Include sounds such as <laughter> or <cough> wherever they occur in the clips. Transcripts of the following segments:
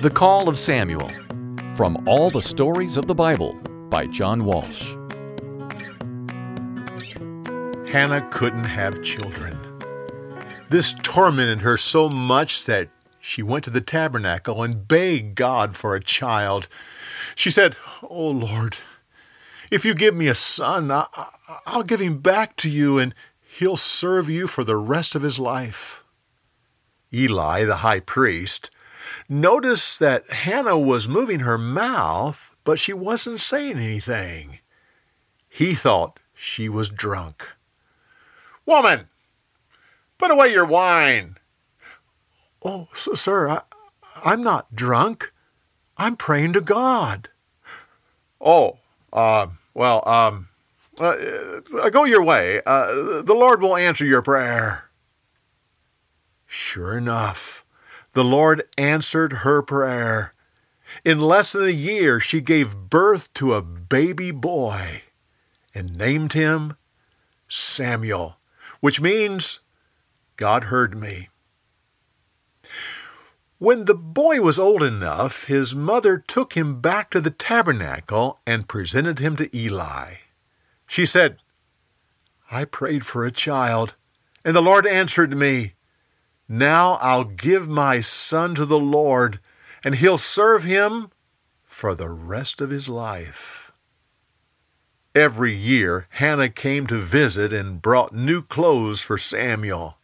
The Call of Samuel From All the Stories of the Bible by John Walsh. Hannah couldn't have children. This tormented her so much that she went to the tabernacle and begged God for a child. She said, Oh Lord, if you give me a son, I, will give him back to you and he'll serve you for the rest of his life. Eli, the high priest, noticed that Hannah was moving her mouth, but she wasn't saying anything. He thought she was drunk. Woman, put away your wine. Oh, sir, I, I'm not drunk. I'm praying to God. Oh, uh, well, um, uh, go your way. Uh, the Lord will answer your prayer. Sure enough, the Lord answered her prayer. In less than a year, she gave birth to a baby boy and named him Samuel, which means God heard me. When the boy was old enough, his mother took him back to the tabernacle and presented him to Eli. She said, I prayed for a child, and the Lord answered me. Now I'll give my son to the Lord, and he'll serve him for the rest of his life. Every year, Hannah came to visit and brought new clothes for Samuel.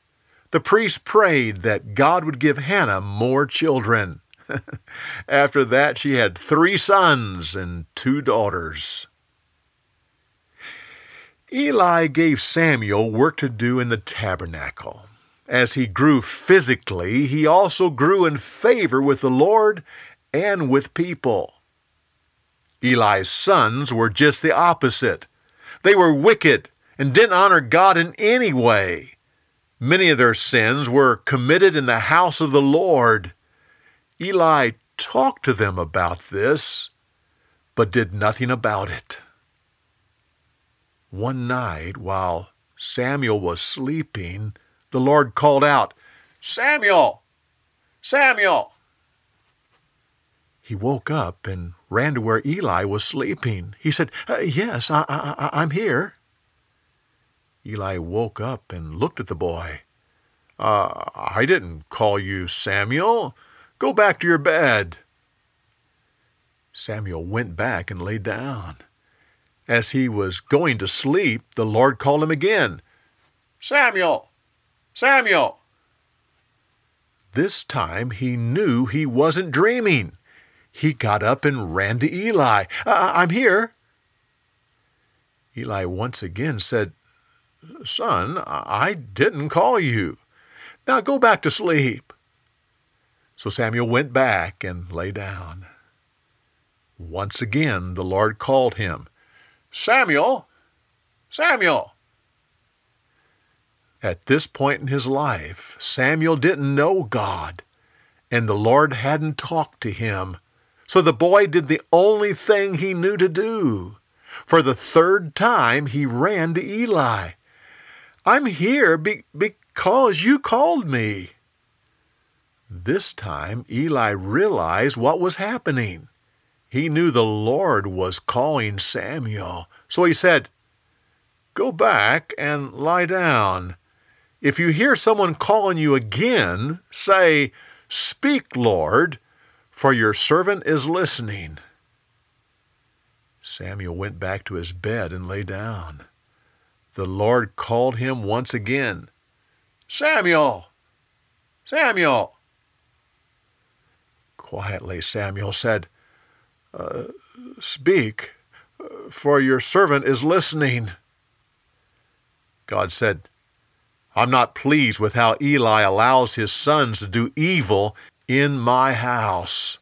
The priest prayed that God would give Hannah more children. <laughs> After that, she had three sons and two daughters. Eli gave Samuel work to do in the tabernacle. As he grew physically, he also grew in favor with the Lord and with people. Eli's sons were just the opposite. They were wicked and didn't honor God in any way. Many of their sins were committed in the house of the Lord. Eli talked to them about this, but did nothing about it. One night, while Samuel was sleeping, the Lord called out, Samuel! Samuel! He woke up and ran to where Eli was sleeping. He said, uh, Yes, I, I, I'm here. Eli woke up and looked at the boy. Uh, I didn't call you Samuel. Go back to your bed. Samuel went back and lay down. As he was going to sleep, the Lord called him again. Samuel! Samuel! This time he knew he wasn't dreaming. He got up and ran to Eli. I'm here. Eli once again said, Son, I didn't call you. Now go back to sleep. So Samuel went back and lay down. Once again the Lord called him, Samuel! Samuel! At this point in his life, Samuel didn't know God, and the Lord hadn't talked to him. So the boy did the only thing he knew to do. For the third time, he ran to Eli. I'm here be- because you called me. This time, Eli realized what was happening. He knew the Lord was calling Samuel. So he said, Go back and lie down. If you hear someone calling you again, say, Speak, Lord, for your servant is listening. Samuel went back to his bed and lay down. The Lord called him once again Samuel! Samuel! Quietly, Samuel said, uh, Speak, for your servant is listening. God said, I'm not pleased with how Eli allows his sons to do evil in my house.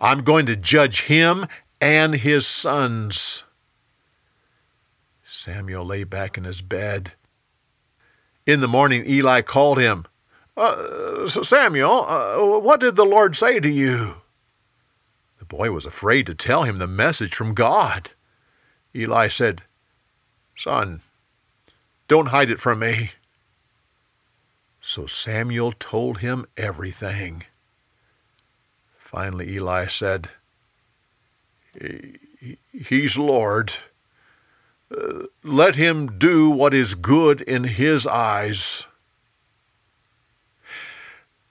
I'm going to judge him and his sons. Samuel lay back in his bed. In the morning, Eli called him. Uh, Samuel, uh, what did the Lord say to you? The boy was afraid to tell him the message from God. Eli said, Son, don't hide it from me. So Samuel told him everything. Finally, Eli said, He's Lord. Uh, let him do what is good in his eyes.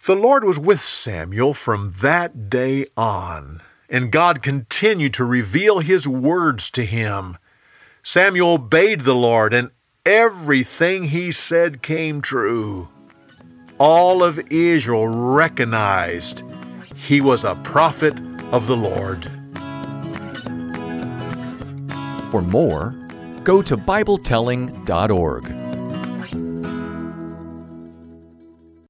The Lord was with Samuel from that day on, and God continued to reveal his words to him. Samuel obeyed the Lord, and everything he said came true. All of Israel recognized he was a prophet of the Lord. For more, go to BibleTelling.org.